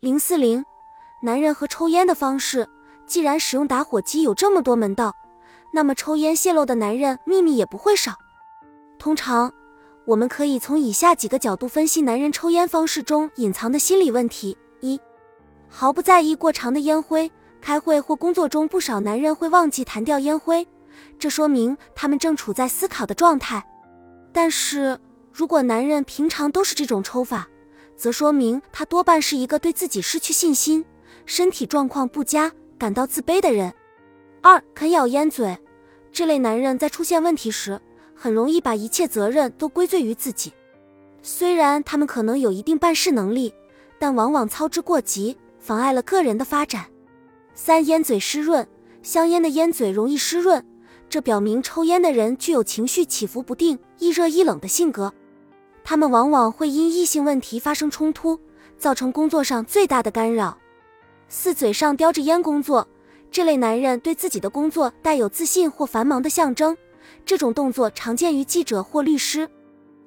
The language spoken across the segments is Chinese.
零四零，男人和抽烟的方式。既然使用打火机有这么多门道，那么抽烟泄露的男人秘密也不会少。通常，我们可以从以下几个角度分析男人抽烟方式中隐藏的心理问题：一、毫不在意过长的烟灰。开会或工作中，不少男人会忘记弹掉烟灰，这说明他们正处在思考的状态。但是如果男人平常都是这种抽法，则说明他多半是一个对自己失去信心、身体状况不佳、感到自卑的人。二、啃咬烟嘴，这类男人在出现问题时，很容易把一切责任都归罪于自己。虽然他们可能有一定办事能力，但往往操之过急，妨碍了个人的发展。三、烟嘴湿润，香烟的烟嘴容易湿润，这表明抽烟的人具有情绪起伏不定、易热易冷的性格。他们往往会因异性问题发生冲突，造成工作上最大的干扰。四、嘴上叼着烟工作，这类男人对自己的工作带有自信或繁忙的象征，这种动作常见于记者或律师。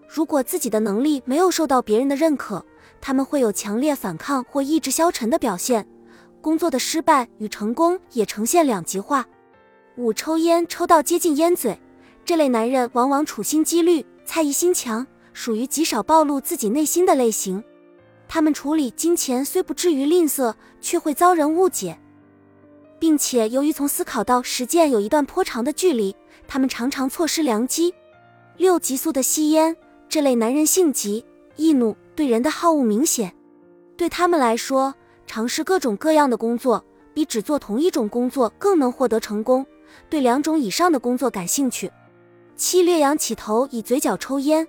如果自己的能力没有受到别人的认可，他们会有强烈反抗或意志消沉的表现。工作的失败与成功也呈现两极化。五、抽烟抽到接近烟嘴，这类男人往往处心积虑、猜疑心强，属于极少暴露自己内心的类型。他们处理金钱虽不至于吝啬，却会遭人误解，并且由于从思考到实践有一段颇长的距离，他们常常错失良机。六、急速的吸烟，这类男人性急、易怒，对人的好恶明显，对他们来说。尝试各种各样的工作，比只做同一种工作更能获得成功。对两种以上的工作感兴趣。七略仰起头，以嘴角抽烟。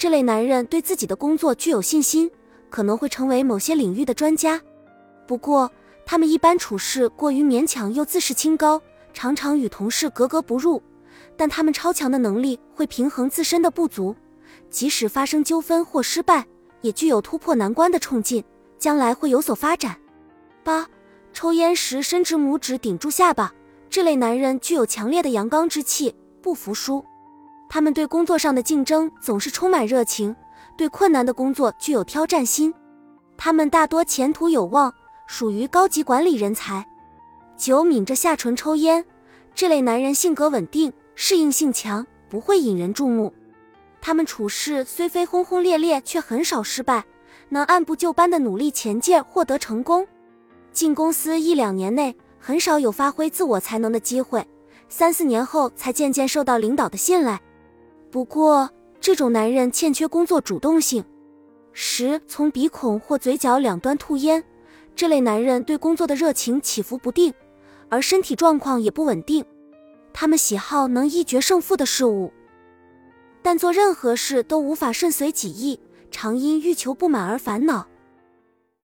这类男人对自己的工作具有信心，可能会成为某些领域的专家。不过，他们一般处事过于勉强又自视清高，常常与同事格格不入。但他们超强的能力会平衡自身的不足，即使发生纠纷或失败，也具有突破难关的冲劲。将来会有所发展。八，抽烟时伸直拇指顶住下巴，这类男人具有强烈的阳刚之气，不服输。他们对工作上的竞争总是充满热情，对困难的工作具有挑战心。他们大多前途有望，属于高级管理人才。九，抿着下唇抽烟，这类男人性格稳定，适应性强，不会引人注目。他们处事虽非轰轰烈烈，却很少失败。能按部就班的努力前进，获得成功。进公司一两年内，很少有发挥自我才能的机会，三四年后才渐渐受到领导的信赖。不过，这种男人欠缺工作主动性。十，从鼻孔或嘴角两端吐烟，这类男人对工作的热情起伏不定，而身体状况也不稳定。他们喜好能一决胜负的事物，但做任何事都无法顺随己意。常因欲求不满而烦恼。